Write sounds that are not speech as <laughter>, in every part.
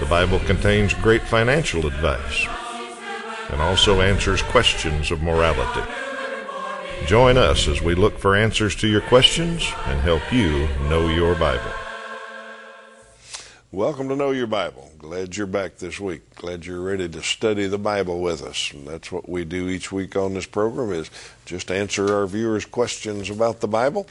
The Bible contains great financial advice and also answers questions of morality. Join us as we look for answers to your questions and help you know your Bible. Welcome to Know Your Bible. Glad you're back this week. Glad you're ready to study the Bible with us. And that's what we do each week on this program is just answer our viewers' questions about the Bible.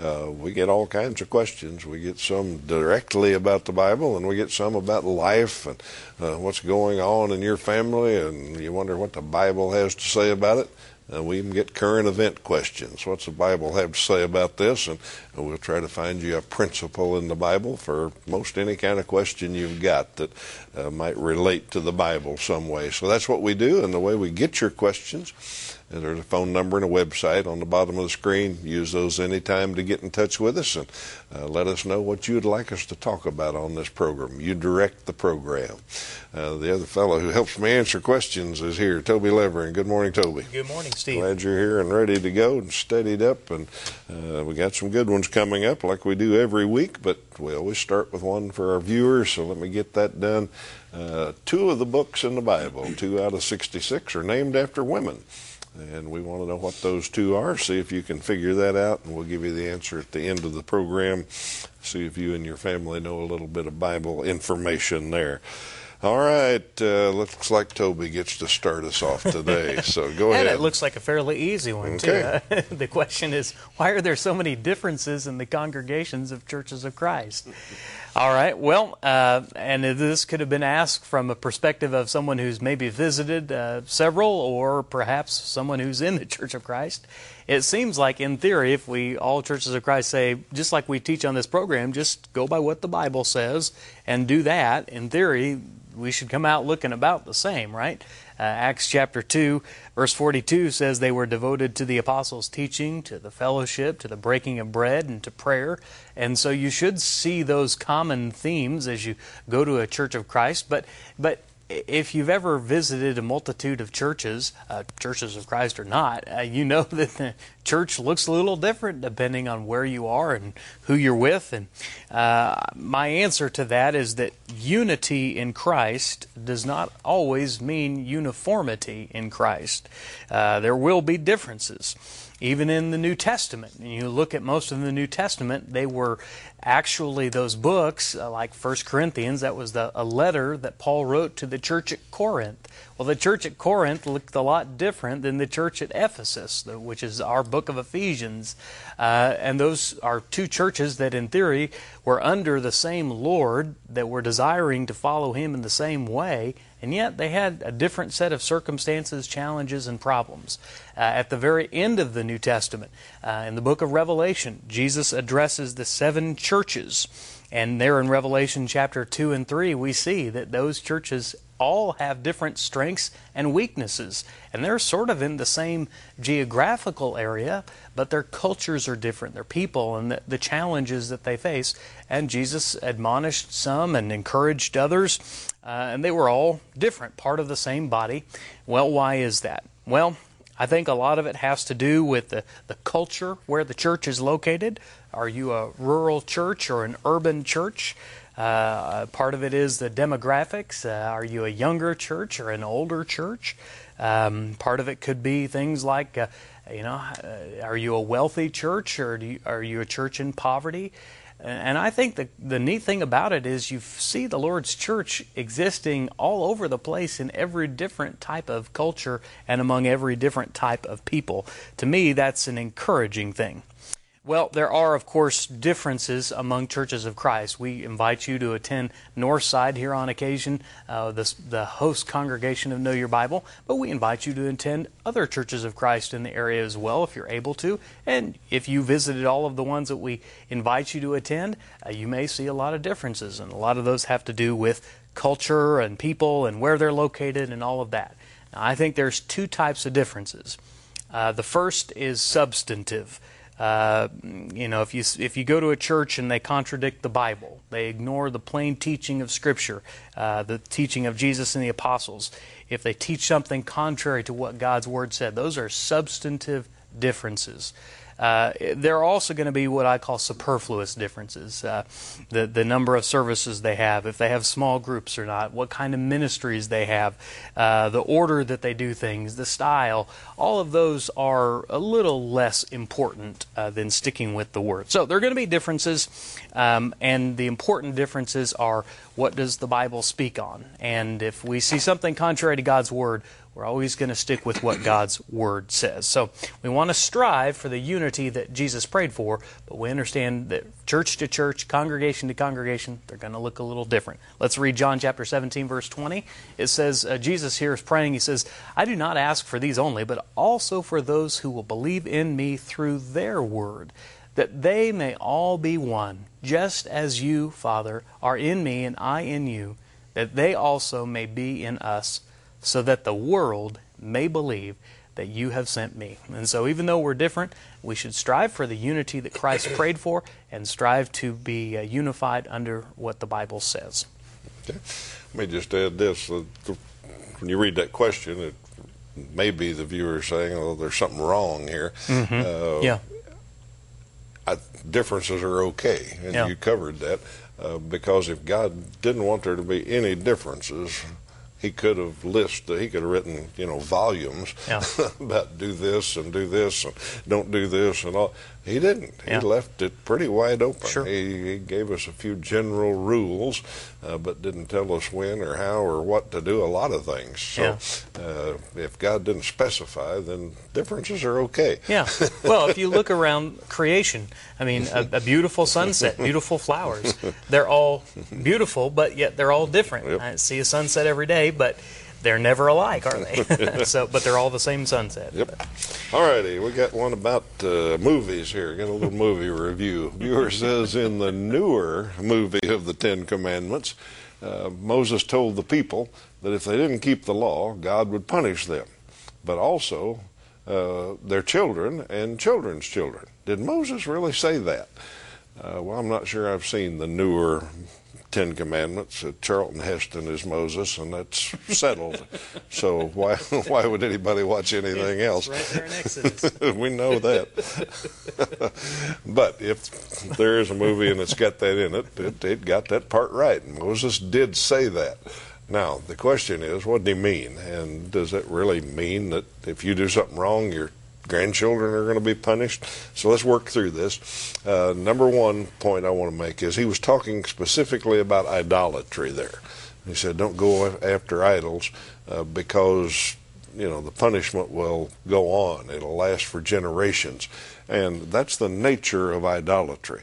Uh, we get all kinds of questions. We get some directly about the Bible, and we get some about life and uh, what's going on in your family, and you wonder what the Bible has to say about it. Uh, we even get current event questions. What's the Bible have to say about this? And we'll try to find you a principle in the Bible for most any kind of question you've got that uh, might relate to the Bible some way. So that's what we do, and the way we get your questions and there's a phone number and a website on the bottom of the screen. Use those anytime to get in touch with us and uh, let us know what you'd like us to talk about on this program. You direct the program. Uh, the other fellow who helps me answer questions is here, Toby Levering. Good morning, Toby. Good morning, Steve. Glad you're here and ready to go and steadied up. And uh, we got some good ones coming up like we do every week, but we always start with one for our viewers, so let me get that done. Uh, two of the books in the Bible, two out of 66, are named after women. And we want to know what those two are. See if you can figure that out, and we'll give you the answer at the end of the program. See if you and your family know a little bit of Bible information there. All right, uh, looks like Toby gets to start us off today. <laughs> So go and ahead. it looks like a fairly easy one Okay. too. <laughs> the question is, why are there so many differences in the congregations of churches of Christ? All right. Well, uh, and this could have been asked from a perspective of someone who's maybe visited uh, several, or perhaps someone who's in the <laughs> Church of Christ. It seems like, in theory, if we all churches of Christ say, just like we teach on this program, just go by what the Bible says and do that. In theory, we should come out looking about the same, right? Uh, Acts chapter 2, verse 42 says they were devoted to the apostles' teaching, to the fellowship, to the breaking of bread, and to prayer. And so you should see those common themes as you go to a church of Christ. But, but if you've ever visited a multitude of churches, uh, churches of Christ or not, uh, you know <laughs> that the church looks a little different depending on where you are and who you're with. And uh, my answer to that is that unity in Christ does not always mean uniformity in Christ. Uh, there will be differences. Even in the New Testament, and you look at most of the New Testament, they were actually those books, uh, like First Corinthians, that was the, a letter that Paul wrote to the church at Corinth. Well, the church at Corinth looked a lot different than the church at Ephesus, which is our book of Ephesians. Uh, and those are two churches that, in theory, were under the same Lord, that were desiring to follow Him in the same way, and yet they had a different set of circumstances, challenges, and problems. Uh, at the very end of the New Testament, uh, in the book of Revelation, Jesus addresses the seven churches. And there in Revelation chapter 2 and 3, we see that those churches all have different strengths and weaknesses. And they're sort of in the same geographical area, but their cultures are different, their people, and the, the challenges that they face. And Jesus admonished some and encouraged others, uh, and they were all different, part of the same body. Well, why is that? Well, I think a lot of it has to do with the, the culture where the church is located. Are you a rural church or an urban church? Uh, part of it is the demographics. Uh, are you a younger church or an older church? Um, part of it could be things like, uh, you know, uh, are you a wealthy church or you, are you a church in poverty? And I think the, the neat thing about it is you see the Lord's church existing all over the place in every different type of culture and among every different type of people. To me, that's an encouraging thing. Well, there are, of course, differences among churches of Christ. We invite you to attend Northside here on occasion, uh, the, the host congregation of Know Your Bible, but we invite you to attend other churches of Christ in the area as well if you're able to. And if you visited all of the ones that we invite you to attend, uh, you may see a lot of differences, and a lot of those have to do with culture and people and where they're located and all of that. Now, I think there's two types of differences. Uh, the first is substantive. Uh, you know, if you if you go to a church and they contradict the Bible, they ignore the plain teaching of Scripture, uh, the teaching of Jesus and the apostles. If they teach something contrary to what God's Word said, those are substantive differences. Uh, there are also going to be what I call superfluous differences. Uh, the the number of services they have, if they have small groups or not, what kind of ministries they have, uh, the order that they do things, the style. All of those are a little less important uh, than sticking with the word. So there are going to be differences, um, and the important differences are what does the Bible speak on, and if we see something contrary to God's word, we're always going to stick with what God's Word says. So we want to strive for the unity that Jesus prayed for, but we understand that church to church, congregation to congregation, they're going to look a little different. Let's read John chapter 17, verse 20. It says, uh, Jesus here is praying. He says, I do not ask for these only, but also for those who will believe in me through their word, that they may all be one, just as you, Father, are in me and I in you, that they also may be in us so that the world may believe that you have sent me. And so, even though we're different, we should strive for the unity that Christ <coughs> prayed for and strive to be uh, unified under what the Bible says. Okay. Let me just add this. Uh, when you read that question, it may be the viewer saying, oh, there's something wrong here. Mm-hmm. Uh, yeah. I, differences are okay, and yeah. you covered that. Uh, because if God didn't want there to be any differences, he could have listed, he could have written, you know, volumes yeah. <laughs> about do this and do this and don't do this and all. He didn't. Yeah. He left it pretty wide open. Sure. He, he gave us a few general rules, uh, but didn't tell us when or how or what to do a lot of things. So yeah. uh, if God didn't specify, then differences are okay. Yeah. <laughs> Well, if you look around creation, I mean, a, a beautiful sunset, beautiful flowers, they're all beautiful, but yet they're all different. Yep. I see a sunset every day, but they're never alike, are they? <laughs> <laughs> so, but they're all the same sunset. Yep. All righty, we got one about uh, movies here. Got a little movie review. Viewer <laughs> says in the newer movie of the Ten Commandments, uh, Moses told the people that if they didn't keep the law, God would punish them, but also uh, their children and children's children. Did Moses really say that? Uh, well, I'm not sure I've seen the newer Ten Commandments. Uh, Charlton Heston is Moses, and that's settled. so why <laughs> why would anybody watch anything else? Right there in Exodus. <laughs> we know that. <laughs> but if there is a movie and it's got that in it, it, it got that part right. Moses did say that. Now the question is, what did he mean? And does it really mean that if you do something wrong, you're grandchildren are going to be punished. So let's work through this. Uh, number one point I want to make is he was talking specifically about idolatry there. He said, don't go after idols uh, because you know the punishment will go on it'll last for generations and that's the nature of idolatry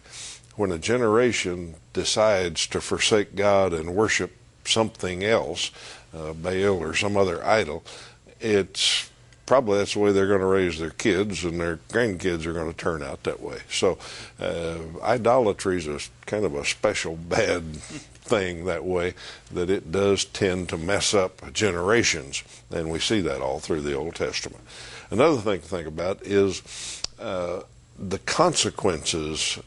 when a generation decides to forsake god and worship something else uh, baal or some other idol it's probably that's the way they're going to raise their kids, and their grandkids are going to turn out that way. So, uh, idolatry is a kind of a special <laughs> bad thing that way that it does tend to mess up generations, and we see that all through the Old Testament. Another thing to think about is uh, the consequences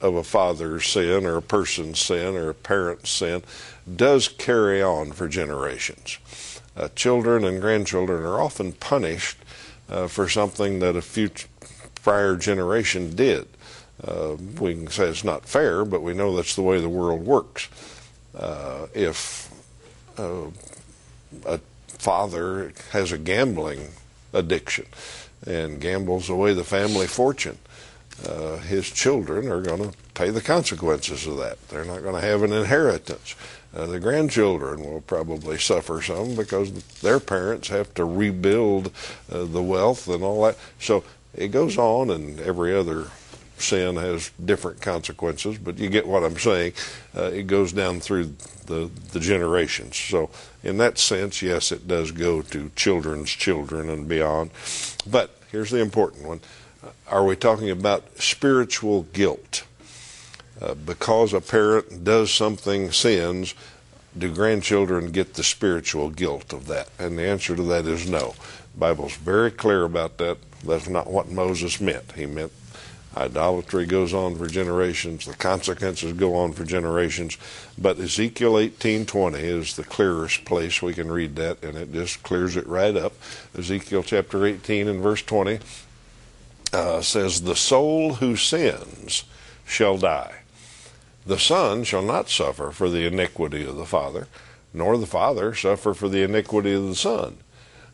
of a father's sin or a person's sin or a parent's sin does carry on for generations uh, children and grandchildren are often punished uh, for something that a future, prior generation did. Uh, we can say it's not fair, but we know that's the way the world works. Uh, if uh, a father has a gambling addiction and gambles away the family fortune, uh, his children are going to pay the consequences of that. They're not going to have an inheritance. Uh, the grandchildren will probably suffer some because their parents have to rebuild uh, the wealth and all that. So it goes on, and every other sin has different consequences, but you get what I'm saying. Uh, it goes down through the, the generations. So, in that sense, yes, it does go to children's children and beyond. But here's the important one Are we talking about spiritual guilt? Uh, because a parent does something, sins, do grandchildren get the spiritual guilt of that? And the answer to that is no. The Bible's very clear about that. That's not what Moses meant. He meant idolatry goes on for generations, the consequences go on for generations. But Ezekiel 18:20 is the clearest place we can read that, and it just clears it right up. Ezekiel chapter 18 and verse 20 uh, says, "The soul who sins shall die." The Son shall not suffer for the iniquity of the Father, nor the Father suffer for the iniquity of the Son.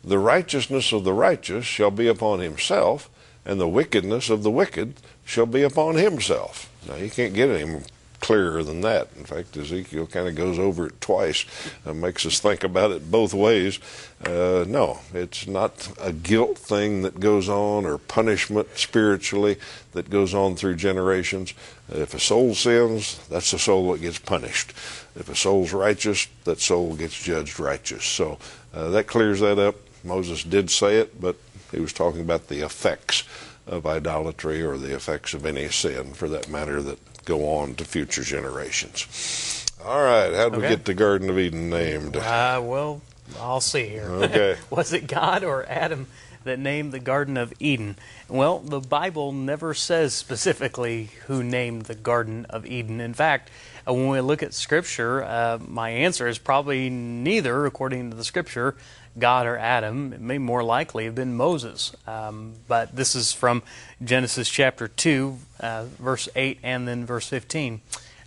The righteousness of the righteous shall be upon himself, and the wickedness of the wicked shall be upon himself. Now, you can't get any clearer than that. In fact, Ezekiel kind of goes over it twice and makes us think about it both ways. Uh, no, it's not a guilt thing that goes on or punishment spiritually that goes on through generations. If a soul sins, that's the soul that gets punished. If a soul's righteous, that soul gets judged righteous. So uh, that clears that up. Moses did say it, but he was talking about the effects of idolatry or the effects of any sin, for that matter, that go on to future generations. All right, how did Okay. we get the Garden of Eden named? Uh, well, I'll see here. Okay. <laughs> Was it God or Adam that named the Garden of Eden? Well, the Bible never says specifically who named the Garden of Eden. In fact, uh, when we look at Scripture, uh, my answer is probably neither, according to the Scripture, God or Adam. It may more likely have been Moses. Um, but this is from Genesis chapter 2, uh, verse 8, and then verse 15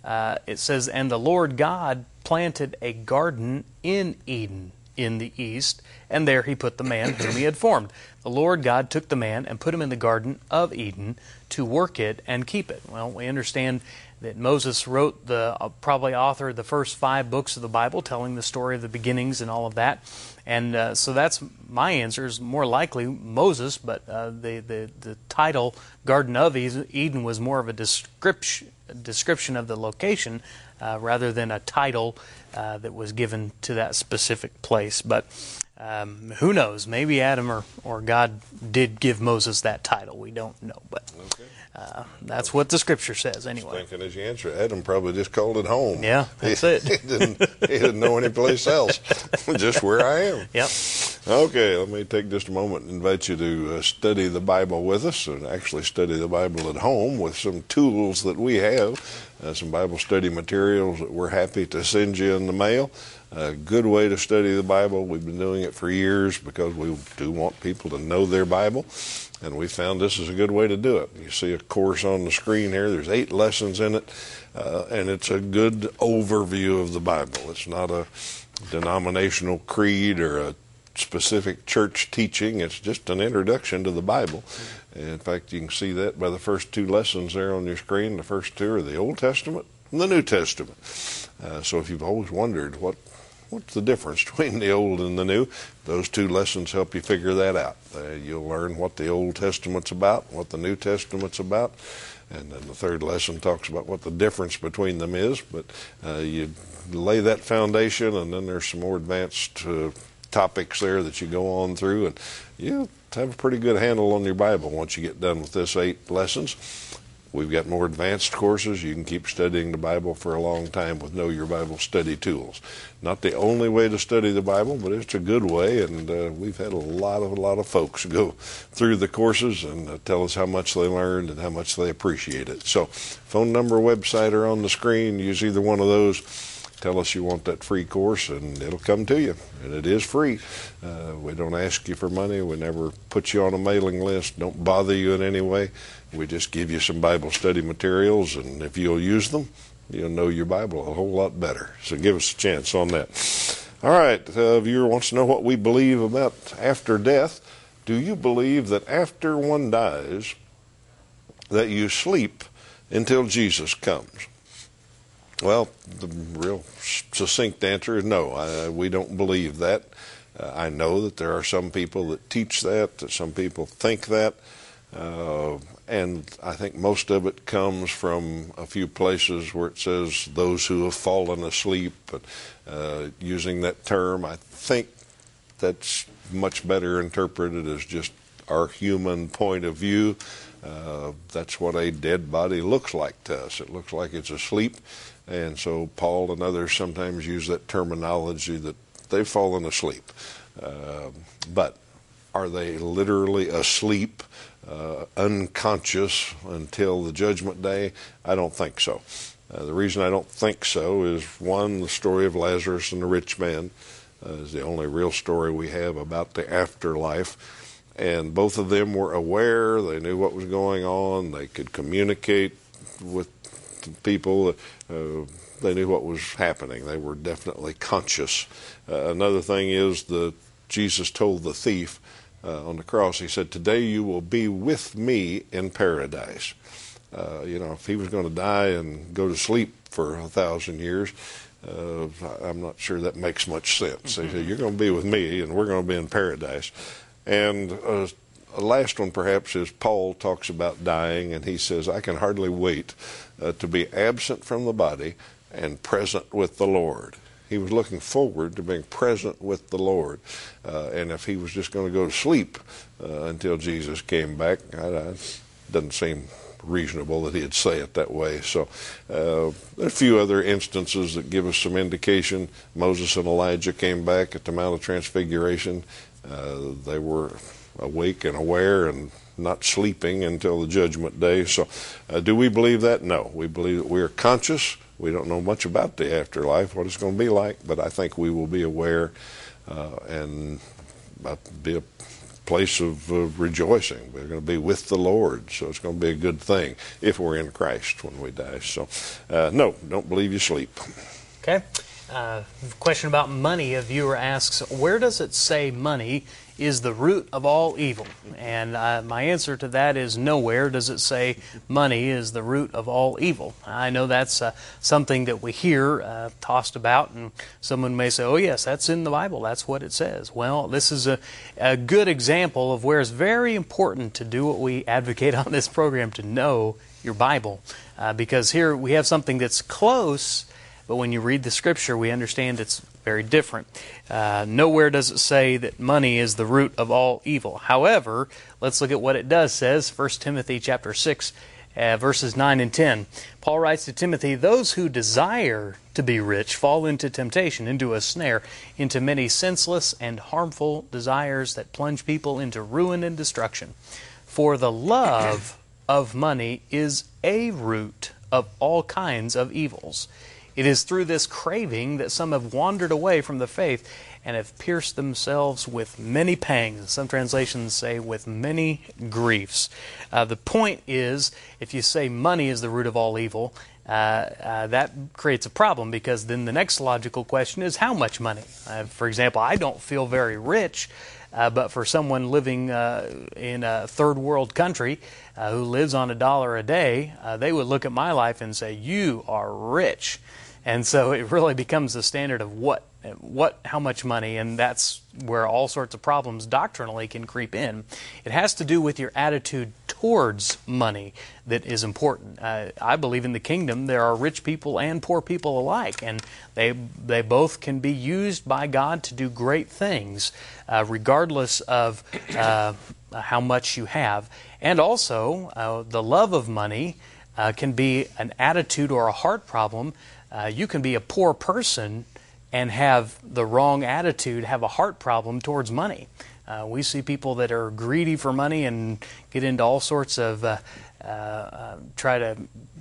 uh, it says, And the Lord God planted a garden in Eden in the east, and there he put the man whom he had formed. The Lord God took the man and put him in the garden of Eden to work it and keep it. Well, we understand that Moses wrote the uh, probably authored the first five books of the Bible, telling the story of the beginnings and all of that. And uh, so that's my answer is more likely Moses, but uh, the, the the title Garden of Eden was more of a description description of the location uh, rather than a title uh, that was given to that specific place. But um, who knows? Maybe Adam or, or God did give Moses that title. We don't know, but uh, that's what the scripture says anyway. Thinking as you answer, Adam probably just called it home. Yeah, that's he, <laughs> it. He didn't, he didn't know any place else, <laughs> just where I am. Yep. Okay, let me take just a moment and invite you to uh, study the Bible with us and actually study the Bible at home with some tools that we have, uh, some Bible study materials that we're happy to send you in the mail. A good way to study the Bible. We've been doing it for years because we do want people to know their Bible, and we found this is a good way to do it. You see a course on the screen here. There's eight lessons in it, uh, and it's a good overview of the Bible. It's not a denominational creed or a specific church teaching. It's just an introduction to the Bible. In fact, you can see that by the first two lessons there on your screen. The first two are the Old Testament and the New Testament. Uh, so if you've always wondered what what's the difference <laughs> between the Old and the New, those two lessons help you figure that out. Uh, you'll learn what the Old Testament's about, what the New Testament's about. And then the third lesson talks about what the difference between them is. But uh, you lay that foundation, and then there's some more advanced uh, topics there that you go on through, and you have a pretty good handle on your Bible once you get done with this eight lessons. We've got more advanced courses. You can keep studying the Bible for a long time with Know Your Bible study tools. Not the only way to study the Bible, but it's a good way. And uh, we've had a lot of a lot of folks go through the courses and uh, tell us how much they learned and how much they appreciate it. So, phone number, website are on the screen. Use either one of those tell us you want that free course and it'll come to you. And it is free. Uh, we don't ask you for money. We never put you on a mailing list. Don't bother you in any way. We just give you some bible study materials and if you'll use them you'll know your bible a whole lot better. So give us a chance on that. All right a viewer wants to know what we believe about after death. Do you believe that after one dies that you sleep until jesus comes well, the real succinct answer is no. I, we don't believe that. Uh, I know that there are some people that teach that, that some people think that, uh, and I think most of it comes from a few places where it says those who have fallen asleep. But, uh, using that term, I think that's much better interpreted as just our human point of view. Uh, that's what a dead body looks like to us. It looks like it's asleep. And so Paul and others sometimes use that terminology that they've fallen asleep. Uh, but are they literally asleep, uh, unconscious until the judgment day? I don't think so. Uh, the reason I don't think so is one, the story of Lazarus and the rich man uh, is the only real story we have about the afterlife. And both of them were aware, they knew what was going on, they could communicate with people, uh, they knew what was happening. They were definitely conscious. Uh, another thing is that Jesus told the thief uh, on the cross, He said, Today you will be with me in paradise. Uh, you know, if he was going to die and go to sleep for a thousand years, uh, I'm not sure that makes much sense. Mm-hmm. He said, You're going to be with me, and we're going to be in paradise. And uh, a last one, perhaps, is Paul talks about dying, and he says, I can hardly wait uh, to be absent from the body and present with the Lord. He was looking forward to being present with the Lord. Uh, and if he was just going to go to sleep uh, until Jesus came back, I, I, doesn't seem reasonable that he'd say it that way. So uh, a few other instances that give us some indication. Moses and Elijah came back at the Mount of Transfiguration. Uh, they were awake and aware and not sleeping until the judgment day. So, uh, do we believe that? No. We believe that we are conscious. We don't know much about the afterlife, what it's going to be like, but I think we will be aware uh, and be a place of rejoicing. We're going to be with the Lord, so it's going to be a good thing if we're in Christ when we die. So, uh, no, don't believe you sleep. Okay. Uh, question about money. A viewer asks, where does it say money is the root of all evil? And uh, my answer to that is nowhere does it say money is the root of all evil. I know that's uh, something that we hear uh, tossed about, and someone may say, oh, yes, that's in the Bible. That's what it says. Well, this is a, a good example of where it's very important to do what we advocate <laughs> on this program to know your Bible. Uh, because here we have something that's close but when you read the scripture, we understand it's very different. Uh, nowhere does it say that money is the root of all evil. However, let's look at what it does says. 1 Timothy chapter 6, uh, verses 9 and 10. Paul writes to Timothy, Those who desire to be rich fall into temptation, into a snare, into many senseless and harmful desires that plunge people into ruin and destruction. For the love of money is a root of all kinds of evils. It is through this craving that some have wandered away from the faith and have pierced themselves with many pangs. Some translations say with many griefs. Uh, the point is, if you say money is the root of all evil, uh, uh, that creates a problem because then the next logical question is how much money? Uh, for example, I don't feel very rich, uh, but for someone living uh, in a third world country who lives on a dollar a day, they would look at my life and say, You are rich. And so it really becomes the standard of what, what, how much money, and that's where all sorts of problems doctrinally can creep in. It has to do with your attitude towards money that is important. Uh, I believe in the kingdom there are rich people and poor people alike, and they they both can be used by God to do great things, uh, regardless of uh, how much you have. And also, uh, the love of money uh, can be an attitude or a heart problem uh, you can be a poor person and have the wrong attitude, have a heart problem towards money. Uh, we see people that are greedy for money and get into all sorts of uh, uh, uh, try to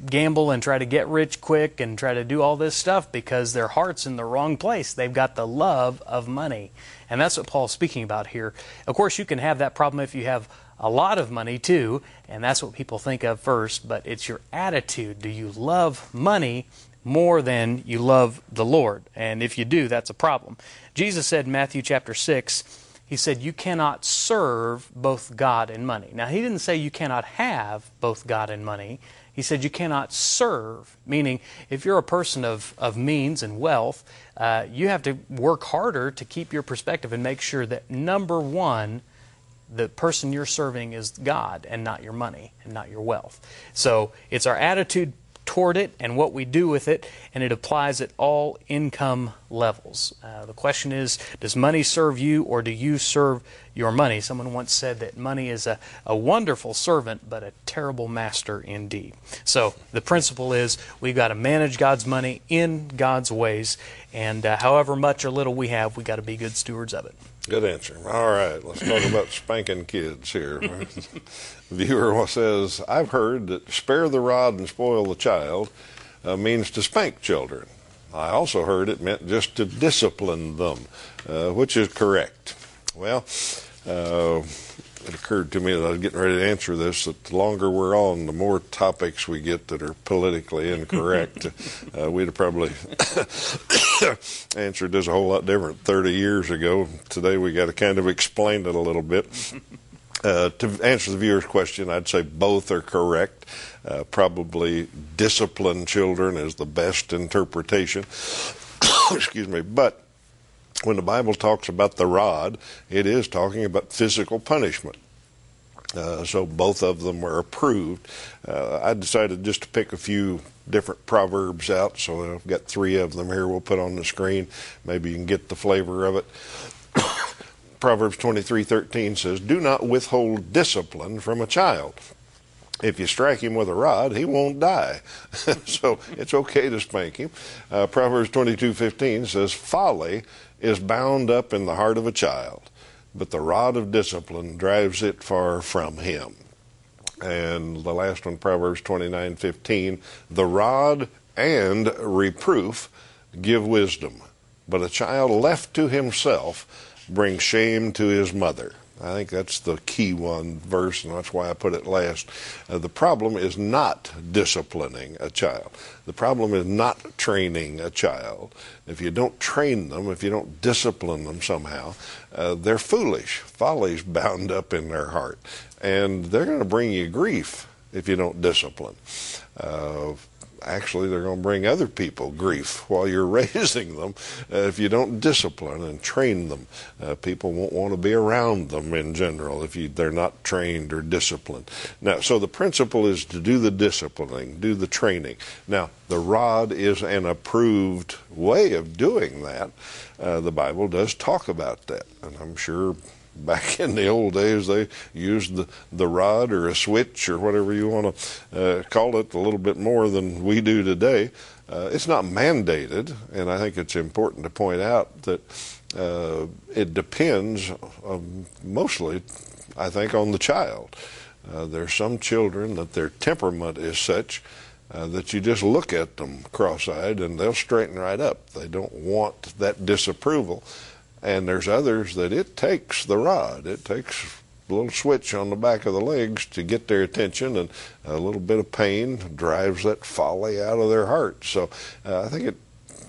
gamble and try to get rich quick and try to do all this stuff because their heart's in the wrong place. They've got the love of money. And that's what Paul's speaking about here. Of course, you can have that problem if you have a lot of money too, and that's what people think of first, but it's your attitude. Do you love money more than you love the Lord. And if you do, that's a problem. Jesus said in Matthew chapter 6, He said, You cannot serve both God and money. Now, He didn't say you cannot have both God and money. He said you cannot serve, meaning if you're a person of, of means and wealth, uh, you have to work harder to keep your perspective and make sure that number one, the person you're serving is God and not your money and not your wealth. So it's our attitude toward it and what we do with it, and it applies at all income levels. Uh, the question is Does money serve you or do you serve your money? Someone once said that money is a, a wonderful servant, but a terrible master indeed. So the principle is we've got to manage God's money in God's ways, and uh, however much or little we have, we've got to be good stewards of it. Good answer. All right, let's talk about spanking kids here. <laughs> Viewer says, I've heard that spare the rod and spoil the child uh, means to spank children. I also heard it meant just to discipline them, uh, which is correct. Well, uh, it occurred to me that I was getting ready to answer this that the longer we're on, the more topics we get that are politically incorrect. <laughs> uh, we'd have probably <coughs> answered this a whole lot different 30 years ago. Today we got to kind of explain it a little bit. Uh, to answer the viewer's question, I'd say both are correct. Uh, probably discipline children is the best interpretation. <coughs> Excuse me. But when the Bible talks about the rod, it is talking about physical punishment. Uh, so both of them were approved. Uh, I decided just to pick a few different proverbs out. So I've got three of them here. We'll put on the screen. Maybe you can get the flavor of it. <coughs> Proverbs twenty three thirteen says, "Do not withhold discipline from a child." If you strike him with a rod, he won't die. <laughs> so it's okay to spank him. Uh, Proverbs twenty two fifteen says, "Folly is bound up in the heart of a child, but the rod of discipline drives it far from him." And the last one, Proverbs 29:15, the rod and reproof give wisdom, but a child left to himself brings shame to his mother. I think that's the key one verse, and that's why I put it last. Uh, the problem is not disciplining a child. The problem is not training a child. If you don't train them, if you don't discipline them somehow, uh, they're foolish. Folly's <laughs> bound up in their heart, and they're going to bring you grief if you don't discipline. Uh, actually they're going to bring other people grief while you're <laughs> raising them uh, if you don't discipline and train them. Uh, people won't want to be around them in general if you, they're not trained or disciplined. Now, so the principle is to do the disciplining, do the training. Now, the rod is an approved way of doing that. Uh, the Bible does talk about that, and I'm sure back in the old days they used the, the rod or a switch or whatever you want to uh, call it a little bit more than we do today. Uh, it's not mandated, and I think it's important to point out that uh, it depends um, mostly, I think, on the child. Uh, there are some children that their temperament is such uh, that you just look at them cross-eyed and they'll straighten right up. They don't want that disapproval. And there's others that it takes the rod. It takes a little switch on the back of the legs to get their attention, and a little bit of pain drives that folly out of their heart. So uh, I think it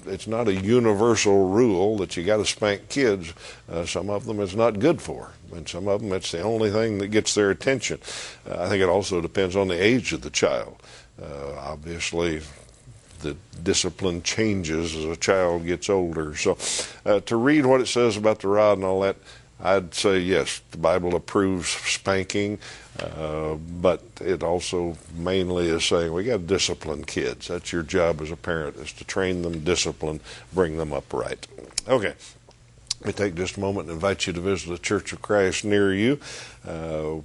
it's not a universal rule that you got to spank kids. Uh, some of them it's not good for, and some of them it's the only thing that gets their attention. Uh, I think it also depends on the age of the child. Uh, obviously, the discipline changes as a child gets older. So, uh, to read what it says about the rod and all that, I'd say yes, the Bible approves spanking, uh, but it also mainly is saying we got to discipline kids. That's your job as a parent is to train them, discipline, bring them up right. Okay. Let me take just a moment and invite you to visit the Church of Christ near you. Uh,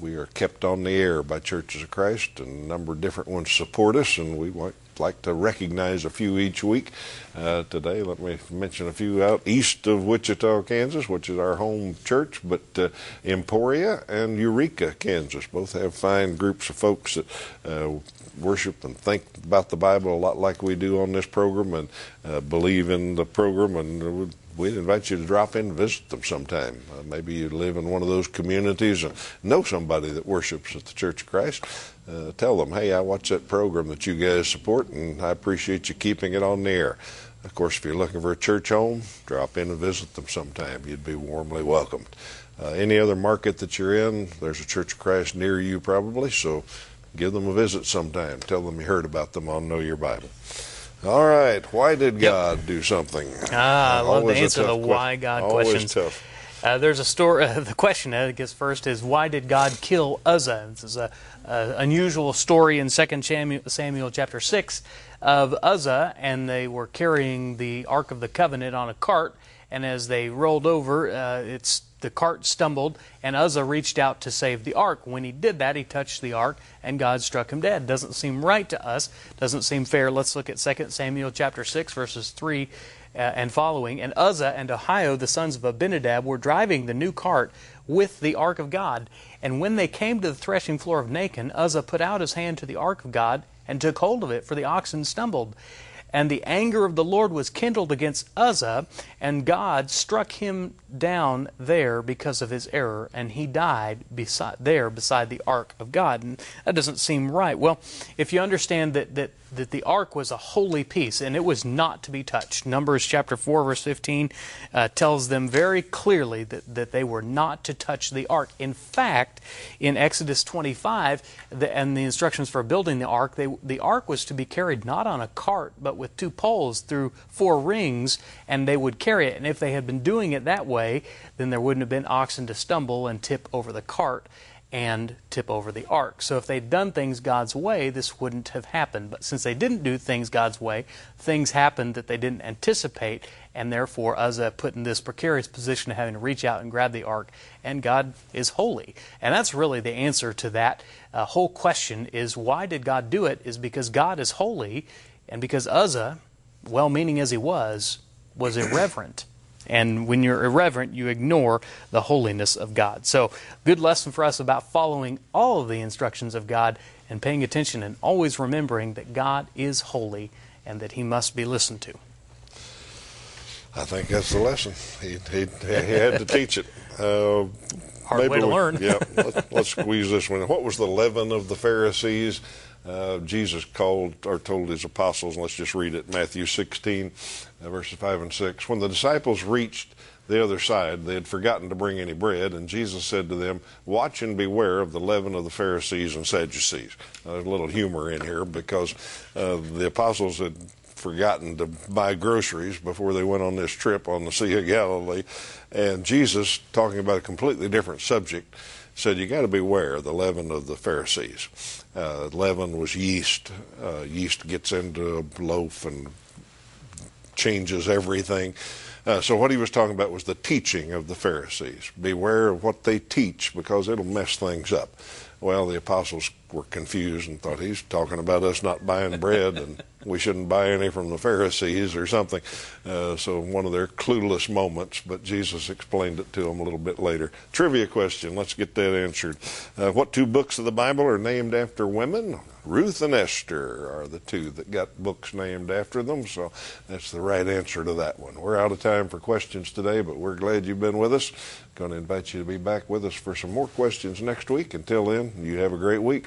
we are kept on the air by Churches of Christ, and a number of different ones support us, and we want like to recognize a few each week. Uh, today, let me mention a few out east of Wichita, Kansas, which is our home church, but uh, Emporia and Eureka, Kansas, both have fine groups of folks that uh, worship and think about the Bible a lot like we do on this program and uh, believe in the program and we'd invite you to drop in and visit them sometime. Uh, maybe you live in one of those communities and know somebody that worships at the Church of Christ. Uh, tell them, hey, I watch that program that you guys support, and I appreciate you keeping it on the air. Of course, if you're looking for a church home, drop in and visit them sometime. You'd be warmly welcomed. Uh, any other market that you're in, there's a Church of Christ near you probably, so give them a visit sometime. Tell them you heard about them on Know Your Bible. All right. Why did God yep. do something? Ah, I love to answer the why God question. Always questions. Tough. Uh, there's a story. Uh, <laughs> the question I guess first is why did God kill Uzzah? This is a, a unusual story in 2 Samuel, Samuel chapter six of Uzzah, and they were carrying the Ark of the Covenant on a cart, and as they rolled over, uh, it's the cart stumbled, and Uzzah reached out to save the ark. When he did that, he touched the ark, and God struck him dead. Doesn't seem right to us. Doesn't seem fair. Let's look at 2 Samuel chapter 6, verses 3 uh, and following. And Uzzah and Ahio, the sons of Abinadab, were driving the new cart with the ark of God. And when they came to the threshing floor of Nacon, Uzzah put out his hand to the ark of God and took hold of it, for the oxen stumbled. And the anger of the Lord was kindled against Uzzah, and God struck him down there because of his error, and he died beside, there beside the ark of God. And that doesn't seem right. Well, if you understand that, that, that the ark was a holy piece and it was not to be touched, Numbers chapter 4, verse 15 uh, tells them very clearly that, that they were not to touch the ark. In fact, in Exodus 25 the, and the instructions for building the ark, they, the ark was to be carried not on a cart, but with two poles through four rings, and they would carry it. And if they had been doing it that way, then there wouldn't have been oxen to stumble and tip over the cart and tip over the ark. So if they'd done things God's way, this wouldn't have happened. But since they didn't do things God's way, things happened that they didn't anticipate, and therefore Uzzah put in this precarious position of having to reach out and grab the ark, and God is holy. And that's really the answer to that uh, whole question is why did God do it? Is because God is holy, and because Uzzah, well meaning as he was, was irreverent. And when you're irreverent, you ignore the holiness of God. So, good lesson for us about following all of the instructions of God and paying attention and always remembering that God is holy and that he must be listened to. I think that's the lesson. He, he, he had to teach it. Uh, Hard way to we, learn. <laughs> yeah, let's, let's squeeze this one. What was the leaven of the Pharisees? Uh, Jesus called or told his apostles, and let's just read it Matthew 16, uh, verses 5 and 6. When the disciples reached the other side, they had forgotten to bring any bread, and Jesus said to them, Watch and beware of the leaven of the Pharisees and Sadducees. There's a little humor in here because uh, the apostles had forgotten to buy groceries before they went on this trip on the Sea of Galilee. And Jesus, talking about a completely different subject, said, You got to beware of the leaven of the Pharisees. Uh, leaven was yeast. Uh, yeast gets into a loaf and changes everything. Uh, so what he was talking about was the teaching of the Pharisees. Beware of what they teach because it'll mess things up. Well, the apostles were confused and thought he's talking about us not buying bread and we shouldn't buy any from the Pharisees or something. Uh, so one of their clueless moments, but Jesus explained it to them a little bit later. Trivia question. Let's get that answered. Uh, what two books of the Bible are named after women? Ruth and Esther are the two that got books named after them, so that's the right answer to that one. We're out of time for questions today, but we're glad you've been with us. Going to invite you to be back with us for some more questions next week. Until then, you have a great week.